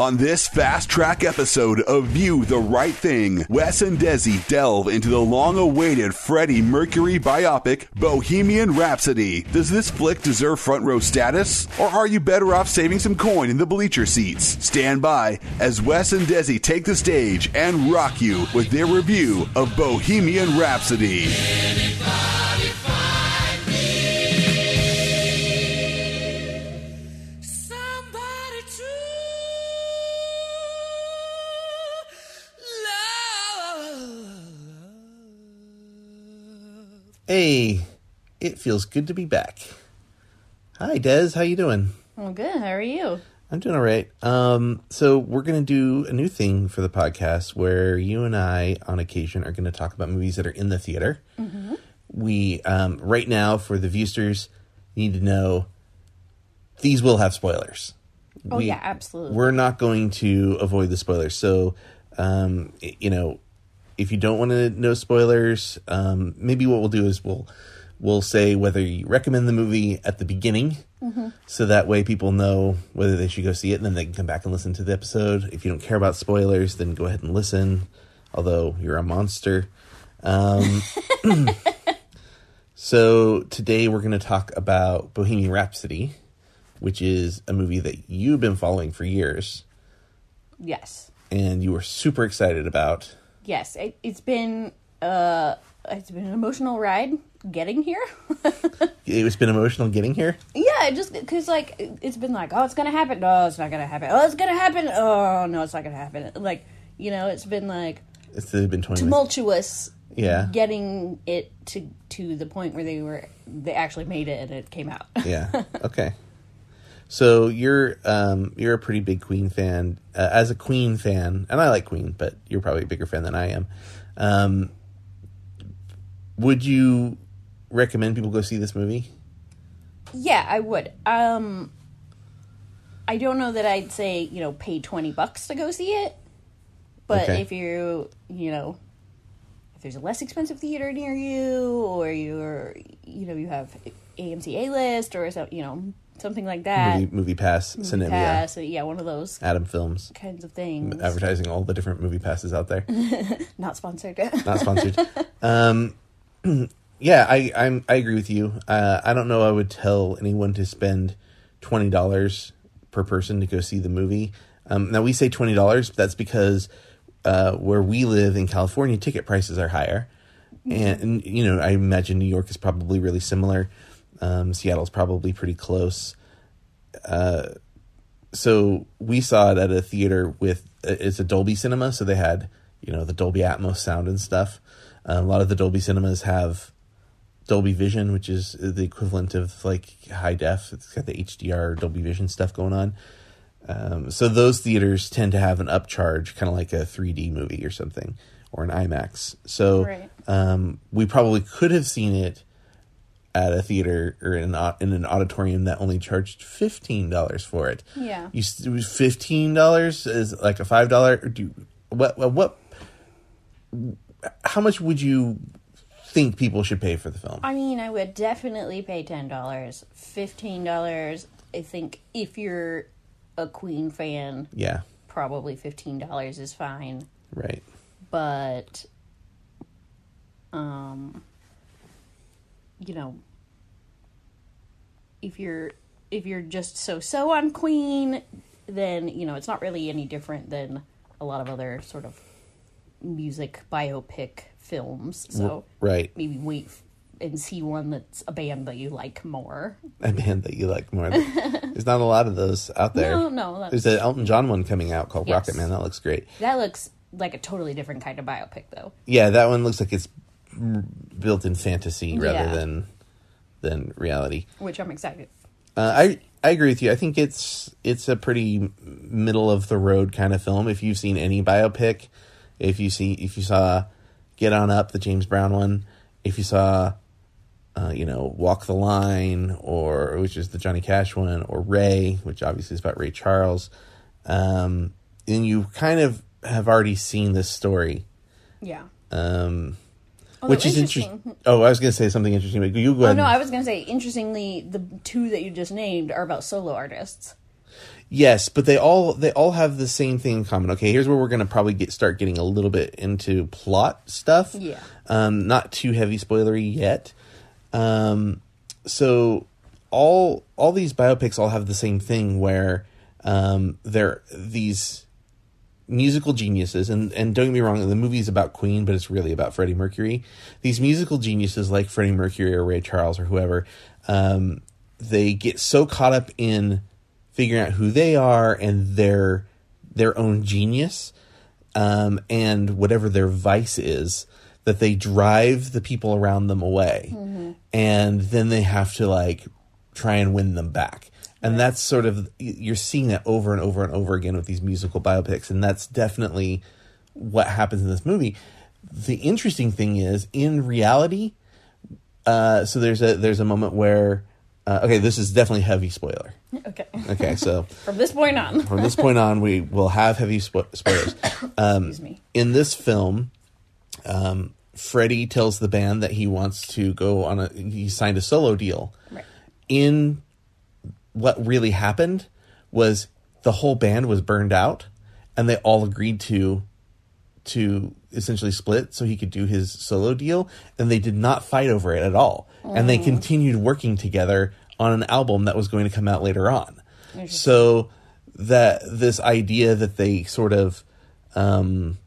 On this fast track episode of View the Right Thing, Wes and Desi delve into the long awaited Freddie Mercury biopic, Bohemian Rhapsody. Does this flick deserve front row status? Or are you better off saving some coin in the bleacher seats? Stand by as Wes and Desi take the stage and rock you with their review of Bohemian Rhapsody. Hey, it feels good to be back. Hi, Des. How you doing? Well, good. How are you? I'm doing all right. Um, so we're gonna do a new thing for the podcast where you and I, on occasion, are gonna talk about movies that are in the theater. We um, right now for the viewsters need to know these will have spoilers. Oh We- yeah, absolutely. We're not going to avoid the spoilers. So, um, you know, if you don't want to know spoilers, um, maybe what we'll do is we'll we'll say whether you recommend the movie at the beginning, so that way people know whether they should go see it, and then they can come back and listen to the episode. If you don't care about spoilers, then go ahead and listen. Although you're a monster. Um, so today we're going to talk about Bohemian Rhapsody, which is a movie that you've been following for years yes, and you were super excited about. Yes. It, it's been uh, it's been an emotional ride getting here. It's been emotional getting here. yeah, it just because like it- it's been like, oh, it's gonna happen. No, it's not gonna happen. Oh, it's gonna happen. Oh, no, it's not gonna happen. Like you know, it's been like It's been 20 minutes. tumultuous. Yeah. getting it to to the point where they were they actually made it and it came out. Yeah. Okay. So you're um you're a pretty big Queen fan. Uh, as a Queen fan, and I like Queen, but you're probably a bigger fan than I am. Um would you recommend people go see this movie? Yeah, I would. Um I don't know that I'd say, you know, pay 20 bucks to go see it. But Okay. if you, you know, if there's a less expensive theater near you or you're, you know, you have AMC A list or so, you know, something like that. movie, movie Pass, Movie Cinema, Pass, yeah, one of those Adam Films, kinds of things. advertising all the different movie passes out there. Not sponsored. not sponsored. um, yeah, I I'm, I agree with you. Uh, I don't know. I would tell anyone to spend twenty dollars per person to go see the movie. Um, now we say twenty dollars. That's because uh, where we live in California, ticket prices are higher, and, and you know I imagine New York is probably really similar. Um, Seattle's probably pretty close so we saw it at a theater with it's a Dolby Cinema, so they had you know the Dolby Atmos sound and stuff. Uh, a lot of the Dolby cinemas have Dolby Vision, which is the equivalent of like high def. It's got the HDR Dolby Vision stuff going on. Um, so those theaters tend to have an upcharge, kind of like a 3D movie or something, or an IMAX. So Right. um, we probably could have seen it at a theater or in an, in an auditorium that only charged fifteen dollars for it. Yeah. you s- it was fifteen dollars is like a five dollar. Do what, what what? How much would you think people should pay for the film? I mean, I would definitely pay ten dollars, fifteen dollars. I think if you're a Queen fan, yeah, probably fifteen dollars is fine. right. But, um, you know, if you're if you're just so so on Queen, then you know it's not really any different than a lot of other sort of music biopic films. So Right, maybe wait and see one that's a band that you like more. a band that you like more. There's not a lot of those out there. No, no, There's an Elton John one coming out called Yes. Rocket Man. That looks great. that looks like a totally different kind of biopic, though. Yeah, that one looks like it's built in fantasy rather Yeah. than than reality. Which I'm excited. Uh, I I agree with you. I think it's it's a pretty middle of the road kind of film. If you've seen any biopic, if you see if you saw Get On Up, the James Brown one, if you saw uh, you know Walk the Line, or which is the Johnny Cash one, or Ray, which obviously is about Ray Charles, um, and you kind of have already seen this story. Yeah. Um, Although which is interesting. Oh, I was going to say something interesting, but you go ahead. Oh no, I was gonna say interestingly, the two that you just named are about solo artists. Yes, but they all they all have the same thing in common. Okay, here's where we're gonna probably get start getting a little bit into plot stuff. Yeah. Um, not too heavy spoilery yet. Um, so all all these biopics all have the same thing where um, they're these musical geniuses and and don't get me wrong the movie's about queen but it's really about freddie mercury. These musical geniuses like freddie mercury or ray charles or whoever um, they get so caught up in figuring out who they are and their their own genius um, and whatever their vice is that they drive the people around them away. And then they have to like try and win them back and that's sort of you're seeing that over and over and over again with these musical biopics and that's definitely what happens in this movie the interesting thing is in reality uh, so there's a there's a moment where uh, okay this is definitely heavy spoiler Okay. okay so From this point on. from this point on, we will have heavy spo- spoilers. Um, Excuse me. in this film, um, Freddie tells the band that he wants to go on a. He signed a solo deal. Right. In what really happened was the whole band was burned out, and they all agreed to to essentially split so he could do his solo deal, and they did not fight over it at all, and they continued working together on an album that was going to come out later on. So that this idea that they sort of um,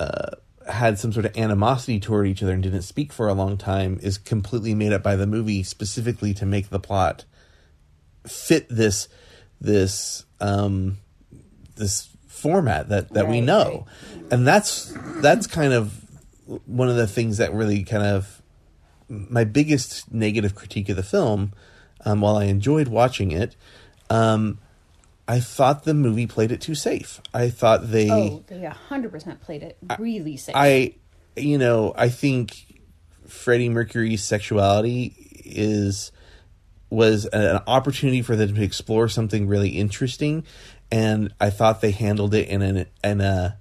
uh, had some sort of animosity toward each other and didn't speak for a long time is completely made up by the movie specifically to make the plot fit this this um, this format that that we Right, know, and that's that's kind of one of the things that really kind of my biggest negative critique of the film. Um, while I enjoyed watching it, um, I thought the movie played it too safe. I thought they. Oh, they 100% played it really safe. I, you know, I think Freddie Mercury's sexuality is was an opportunity for them to explore something really interesting, and I thought they handled it in an in a.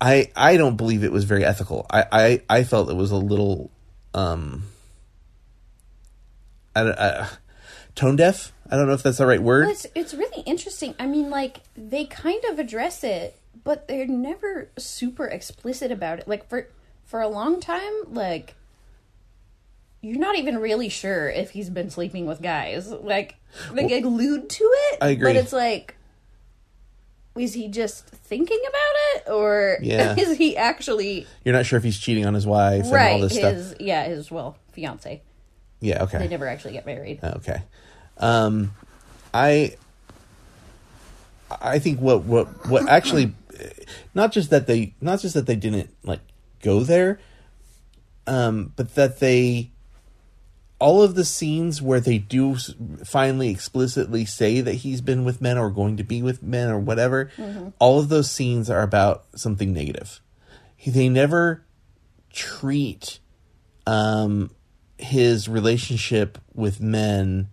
I I don't believe it was very ethical. I I, I felt it was a little, um. I, I, tone deaf. I don't know if that's the right word. Well, it's it's really interesting. I mean, like they kind of address it, but they're never super explicit about it. Like for for a long time, like you're not even really sure if he's been sleeping with guys. Like they allude to it, I agree. but it's like. Is he just thinking about it, or Yeah. is he actually You're not sure if he's cheating on his wife and all right? this stuff. His yeah, his well fiance. Yeah. Okay. They never actually get married. Okay. Um, I I think what what what actually not just that they not just that they didn't like go there, um, but that they all of the scenes where they do finally explicitly say that he's been with men or going to be with men or whatever, all of those scenes are about something negative. He, they never treat um, his relationship with men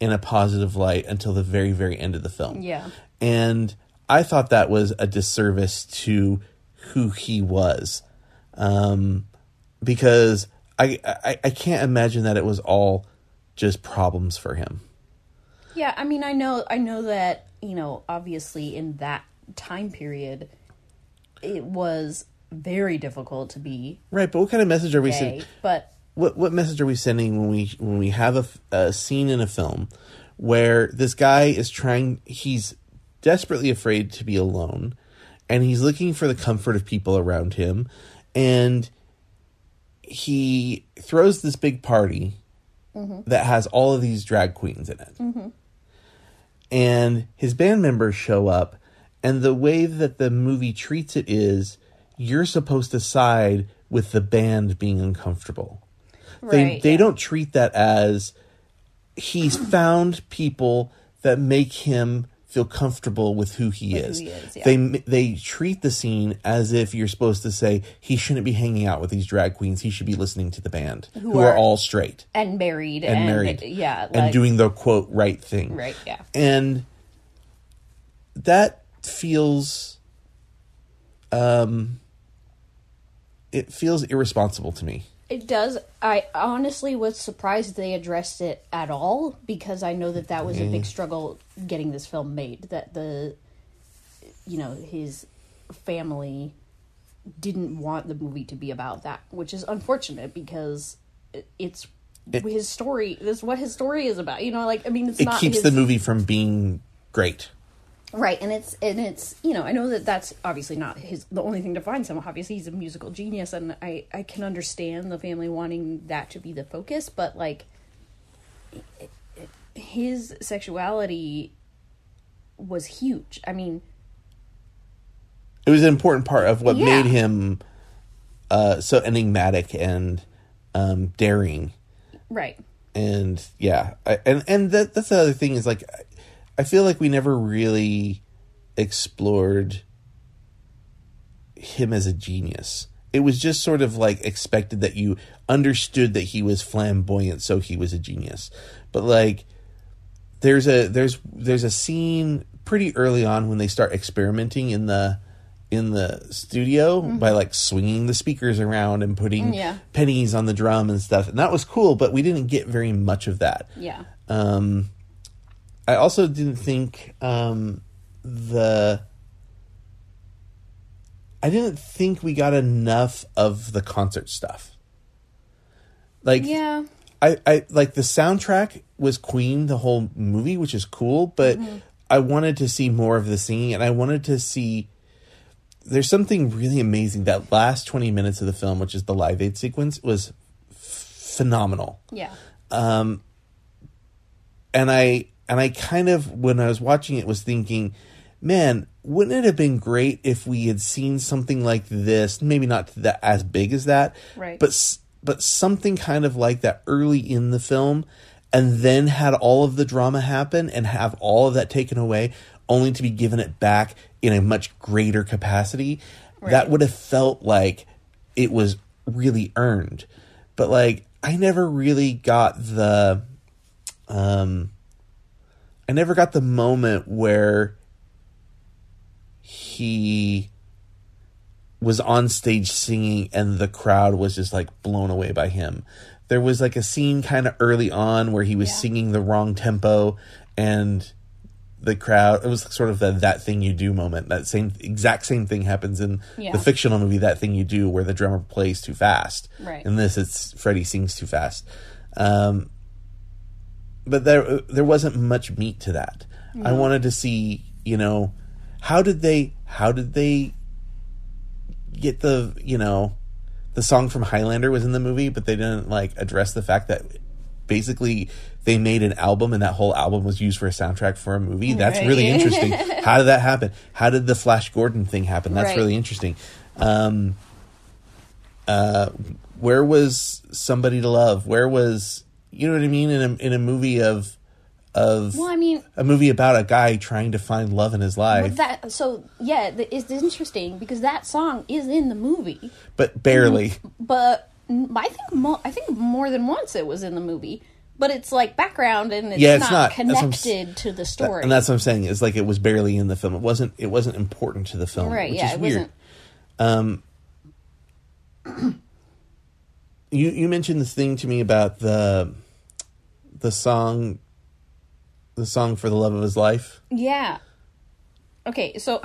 in a positive light until the very, very end of the film. Yeah. And I thought that was a disservice to who he was. Um, because I, I, I can't imagine that it was all just problems for him. Yeah, I mean, I know, I know that you know, obviously, in that time period, it was very difficult to be Right, but what kind of message are we sending? But What what message are we sending when we when we have a scene in a film where this guy is trying he's desperately afraid to be alone and he's looking for the comfort of people around him and he throws this big party mm-hmm. that has all of these drag queens in it. Mm-hmm. And his band members show up and the way that the movie treats it is you're supposed to side with the band being uncomfortable. They Right, they yeah. don't treat that as he's found people that make him feel comfortable with who he With who is. he is, yeah. They they treat the scene as if you're supposed to say he shouldn't be hanging out with these drag queens. He should be listening to the band who, are, are- all straight and married and, and, married yeah, and doing the quote right thing. right, yeah, And that feels um it feels irresponsible to me. It does. I honestly was surprised they addressed it at all because I know that that was a big struggle getting this film made. That the, you know, his family didn't want the movie to be about that, which is unfortunate because it- it's his story. That's what his story is about. You know, like I mean, it's It not keeps his, the movie from being great. Right, and it's and it's you know I know that that's obviously not his the only thing defines him. Obviously, he's a musical genius, and I I can understand the family wanting that to be the focus, but like his sexuality was huge. I mean, It was an important part of what Yeah. made him uh, so enigmatic and um, daring. right, and yeah I, and and that that's the other thing is like I- feel like we never really explored him as a genius. It was just sort of like expected that you understood that he was flamboyant so he was a genius. But like there's a there's there's a scene pretty early on when they start experimenting in the in the studio by like swinging the speakers around and putting Yeah. pennies on the drum and stuff. And that was cool but we didn't get very much of that. Yeah, um, I also didn't think um, the. I didn't think we got enough of the concert stuff. Like, yeah, I, I like the soundtrack was Queen the whole movie, which is cool, but I wanted to see more of the singing, and I wanted to see. There's something really amazing. That last 20 minutes of the film, which is the Live Aid sequence, was f- phenomenal yeah, Um, and I and I kind of when I was watching it was thinking, man, wouldn't it have been great if we had seen something like this? Maybe not that as big as that, Right. But but something kind of like that early in the film, and then had all of the drama happen and have all of that taken away, only to be given it back in a much greater capacity. That would have felt like it was really earned, but like I never really got the um I never got the moment where he was on stage singing and the crowd was just like blown away by him. There was like a scene kind of early on where he was Yeah. singing the wrong tempo and the crowd it was sort of the that thing you do moment. That same exact same thing happens in Yeah. the fictional movie that thing you do where the drummer plays too fast. Right. In this it's Freddie sings too fast. Um but there there wasn't much meat to that. I wanted to see, you know, how did they how did they get the, you know, the song from Highlander was in the movie, but they didn't like address the fact that basically they made an album and that whole album was used for a soundtrack for a movie. That's Right. really interesting. how did that happen? How did the Flash Gordon thing happen? That's Right. really interesting. Um uh where was somebody to love? Where was you know what I mean in a in a movie of of Well, I mean, a movie about a guy trying to find love in his life, that so yeah, it's interesting because that song is in the movie. but barely. but mm, I think mo- I think more than once it was in the movie, but it's like background and it's, Yeah, it's not, not. That's what I'm s- connected to the story. And that's what I'm saying. It's like it was barely in the film. It wasn't. It wasn't important to the film. right? Which Yeah, is it weird. wasn't. You you mentioned this thing to me about the the song, the song for the love of his life. Yeah. Okay, so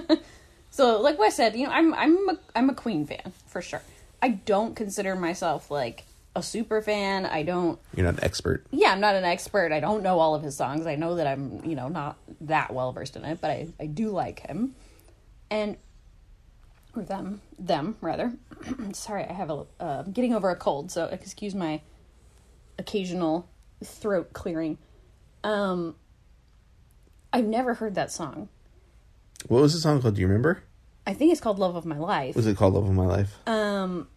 so like what I said, you know, I'm I'm a, I'm a Queen fan for sure. I don't consider myself like a super fan. I don't You're not an expert. yeah, I'm not an expert. I don't know all of his songs. I know that I'm, you know, not that well versed in it, but I, I do like him. And or them, them rather. Sorry, I have a uh, getting over a cold, so excuse my occasional throat clearing. Um I've never heard that song. What was the song called? Do you remember? I think it's called Love of My Life. Was it called Love of My Life? Um,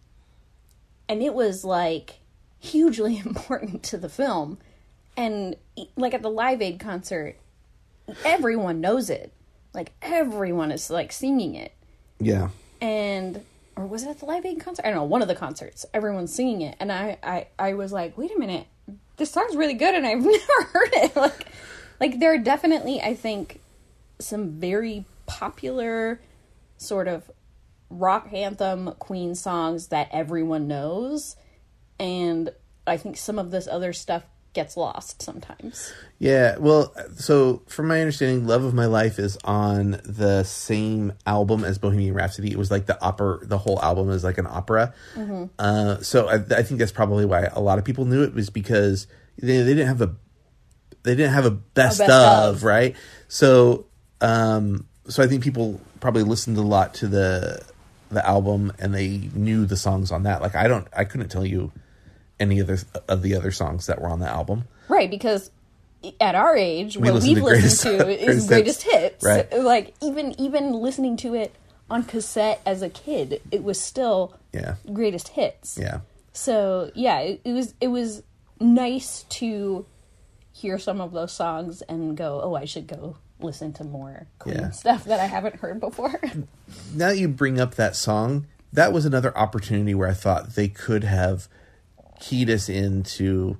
and it was like hugely important to the film and like at the live aid concert everyone knows it like everyone is like singing it yeah. And or was it at the live aid concert? I don't know one of the concerts. Everyone's singing it. And i i, I was like wait a minute this song's really good and i've never heard it. Like like there are definitely i think some very popular sort of rock anthem Queen songs that everyone knows, and I think some of this other stuff gets lost sometimes. Yeah, well, so from my understanding, "Love of My Life" is on the same album as Bohemian Rhapsody. It was like the opera. The whole album is like an opera. Mm-hmm. Uh, so I, I think that's probably why a lot of people knew it was because they, they didn't have a they didn't have a best, best of, of. right. So um, so I think people probably listened a lot to the the album and they knew the songs on that. Like I don't, I couldn't tell you any of the of the other songs that were on the album. Right, because at our age, We what listen we've to listened greatest- to is greatest greatest hits. Right. Like even even listening to it on cassette as a kid, it was still Yeah, greatest hits. yeah. So yeah, it, it was it was nice to hear some of those songs and go, oh, I should go listen to more Queen Yeah. stuff that I haven't heard before. now that you bring up that song, that was another opportunity where I thought they could have keyed us into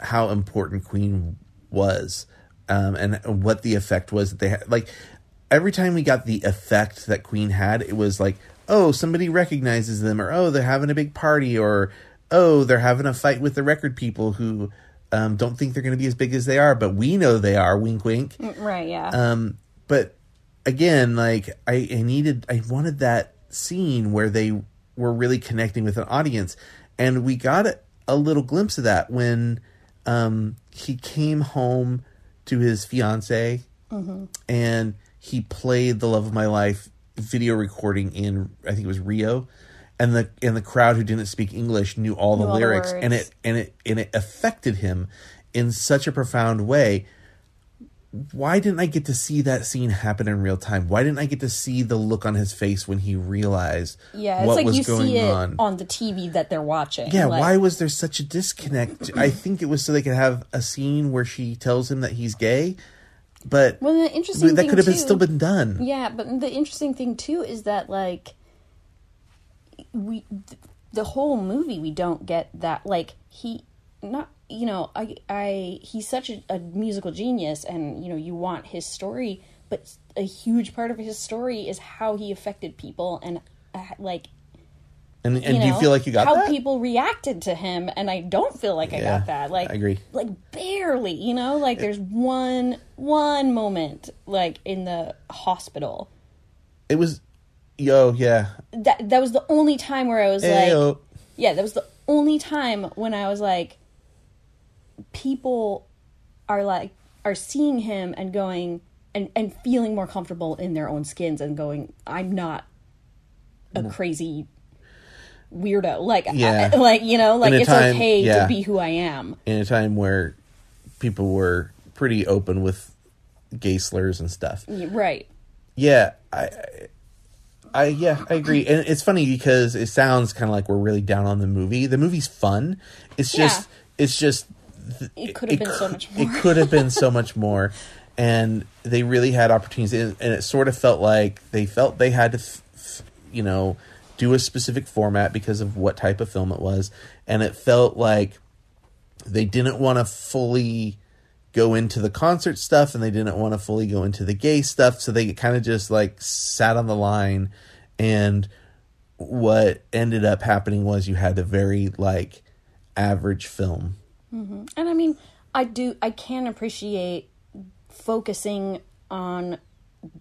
how important Queen was um, and what the effect was that they had. Like every time we got the effect that Queen had, it was like, oh, somebody recognizes them, or oh, they're having a big party, or oh, they're having a fight with the record people who um, don't think they're going to be as big as they are, but we know they are. Wink, wink. right? Yeah. Um, but again, like I, I needed, I wanted that scene where they were really connecting with an audience, and we got a, a little glimpse of that when um, he came home to his fiance and he played "The Love of My Life" video recording in I think it was Rio. And the and the crowd who didn't speak English knew all the Knew all the lyrics, and it and it and it affected him in such a profound way why didn't I get to see that scene happen in real time? Why didn't I get to see the look on his face when he realized yeah, it's what like was you going see it on? on. the TV that they're watching. yeah, like, why was there such a disconnect? I think it was so they could have a scene where she tells him that he's gay, but Well, the interesting that could have been too- still been done. Yeah, but the interesting thing too is that like we th- the whole movie we don't get that like he not you know I I he's such a, a musical genius and you know you want his story but a huge part of his story is how he affected people and uh, like And and you do you feel like you got how that? people reacted to him and i don't feel like i got that like I agree. like barely you know like there's one one moment like in the hospital it was, yo, yeah, that that was the only time where i was like Ayo. yeah that was the only time when i was like people are like are seeing him and going and and feeling more comfortable in their own skins and going i'm not a crazy weirdo like Yeah. I- like you know like it's time- okay yeah. to be who i am in a time where people were pretty open with gay slurs and stuff. right Yeah, I, I, I yeah, I agree. And it's funny because it sounds kind of like we're really down on the movie. The movie's fun. It's just, it's just. It could have been so much more. It could have been so much more, and they really had opportunities. And, and it sort of felt like they felt they had to, f- f- you know, do a specific format because of what type of film it was, and it felt like they didn't want to fully go into the concert stuff and they didn't want to fully go into the gay stuff. So they kind of just like sat on the line. And what ended up happening was you had a very like average film Mm-hmm. And I mean, I do, I can appreciate focusing on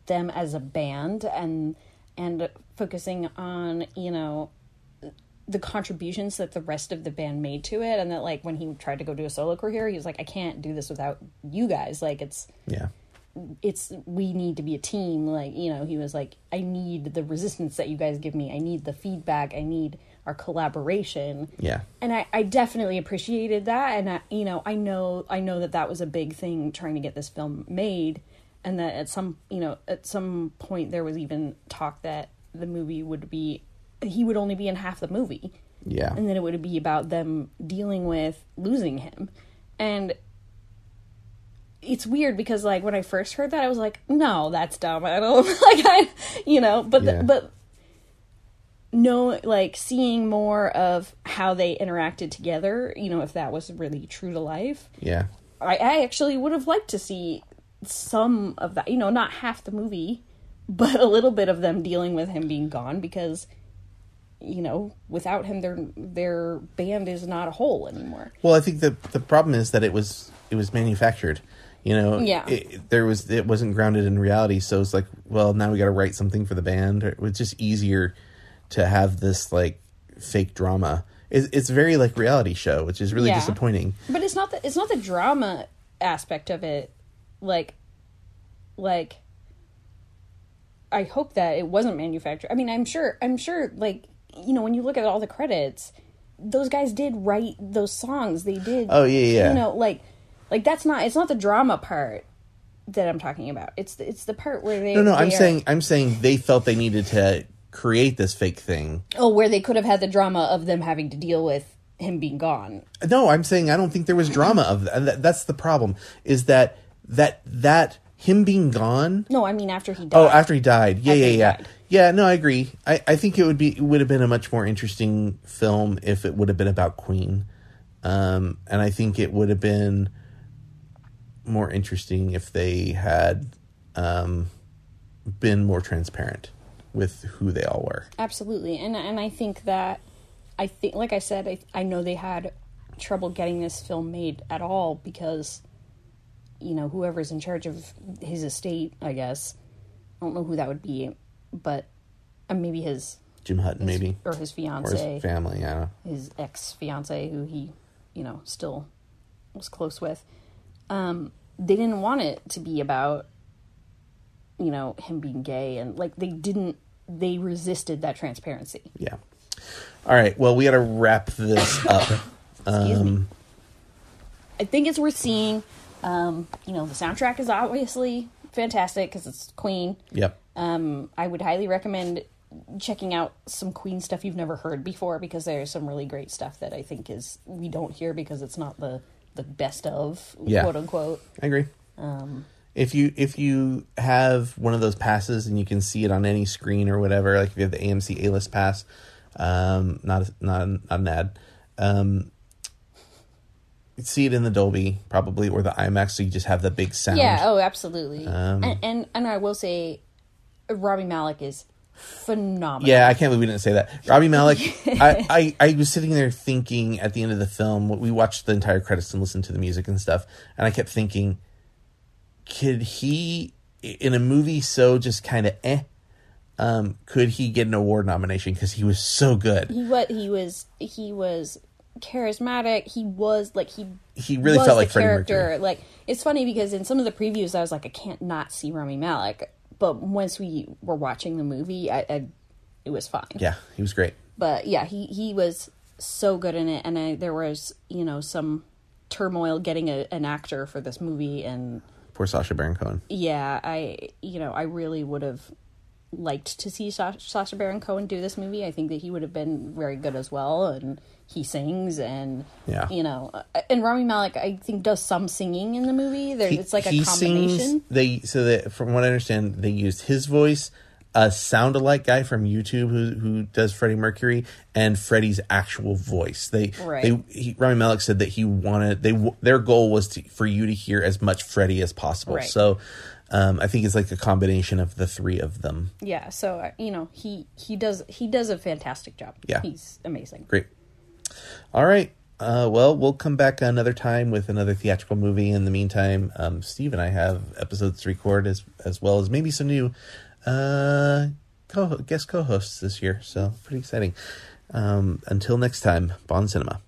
them as a band and and focusing on you know the contributions that the rest of the band made to it. And that like when he tried to go do a solo career he was like i can't do this without you guys. Like it's yeah. it's we need to be a team. Like you know he was like i need the resistance that you guys give me. I need the feedback. I need our collaboration. Yeah. And I, I definitely appreciated that. And I, you know i know i know that that was a big thing trying to get this film made and that at some you know at some point there was even talk that the movie would be he would only be in half the movie. Yeah. And then it would be about them dealing with losing him. And it's weird because like when i first heard that i was like no that's dumb. I don't like i you know but the, but no like seeing more of how they interacted together you know if that was really true to life yeah i, I actually would have liked to see some of that you know not half the movie but a little bit of them dealing with him being gone because you know without him their their band is not a whole anymore. Well, I think the the problem is that it was it was manufactured. You know, Yeah. It, there was it wasn't grounded in reality, so it's like, well, now we got to write something for the band. It was just easier to have this like fake drama. It's, it's very like reality show, which is really Yeah. disappointing. But it's not the it's not the drama aspect of it. Like, like, I hope that it wasn't manufactured. I mean, I'm sure. I'm sure. Like, you know, when you look at all the credits, those guys did write those songs. They did. Oh, yeah, yeah. You know, like, like that's not. It's not the drama part that I'm talking about. It's the, it's the part where they. No, no, I'm are- saying I'm saying they felt they needed to create this fake thing. Oh, where they could have had the drama of them having to deal with him being gone. No, I'm saying I don't think there was drama of that. That- That's the problem. Is that that that him being gone No, I mean after he died. Oh, after he died. Yeah, After yeah, yeah. died. Yeah, no, I agree. I, I think it would be it would have been a much more interesting film if it would have been about Queen. Um, and I think it would have been more interesting if they had um, been more transparent with who they all were. Absolutely, and and I think that I think, like I said, I I know they had trouble getting this film made at all because you know whoever's in charge of his estate, I guess I don't know who that would be, but uh, maybe his Jim Hutton, maybe, or his or fiance, his family. I don't know. his ex fiance, who he you know still was close with. Um, they didn't want it to be about you know him being gay and like they didn't they resisted that transparency Yeah. All right. Well, we got to wrap this up. Excuse me. Um, I think it's worth seeing. Um, you know, the soundtrack is obviously fantastic because it's Queen. Yep. Um, I would highly recommend checking out some Queen stuff you've never heard before because there's some really great stuff that I think is we don't hear because it's not the the best of Yeah. quote unquote. I agree. Um, if you if you have one of those passes and you can see it on any screen or whatever, like if you have the AMC A list pass, um, not a, not not an ad, um, you'd see it in the Dolby probably or the IMAX, so you just have the big sound. Yeah. Oh, absolutely. Um, and, and and I will say, Rami Malek is phenomenal. Yeah, I can't believe we didn't say that. Rami Malek, I, I, I was sitting there thinking at the end of the film, we watched the entire credits and listened to the music and stuff, and I kept thinking, could he, in a movie so just kind of eh, um, could he get an award nomination because he was so good? He what he was he was charismatic. He was like he He really was felt like character. Like it's funny because in some of the previews I was like I can't not see Rami Malek, but once we were watching the movie, I, I it was fine. Yeah, he was great. But yeah, he he was so good in it, and I, there was you know some turmoil getting a, an actor for this movie, and Poor Sacha Baron Cohen. yeah, I you know I really would have liked to see Sa- Sacha Baron Cohen do this movie. I think that he would have been very good as well, and he sings, and Yeah. you know, uh, and Rami Malek I think does some singing in the movie. There, He- it's like a combination. Sings, they so that from what I understand, they used his voice, a sound alike guy from YouTube who who does Freddie Mercury, and Freddie's actual voice. They Right. they he, Rami Malek said that he wanted they their goal was to, for you to hear as much Freddie as possible. Right. So. Um, I think it's like a combination of the three of them. yeah, so uh, you know he he does he does a fantastic job. Yeah. he's amazing. Great. All right. Uh, well, we'll come back another time with another theatrical movie. In the meantime, um, Steve and I have episodes to record as as well as maybe some new uh, co- guest co-hosts this year. So pretty exciting. Um, until next time, Bond Cinema.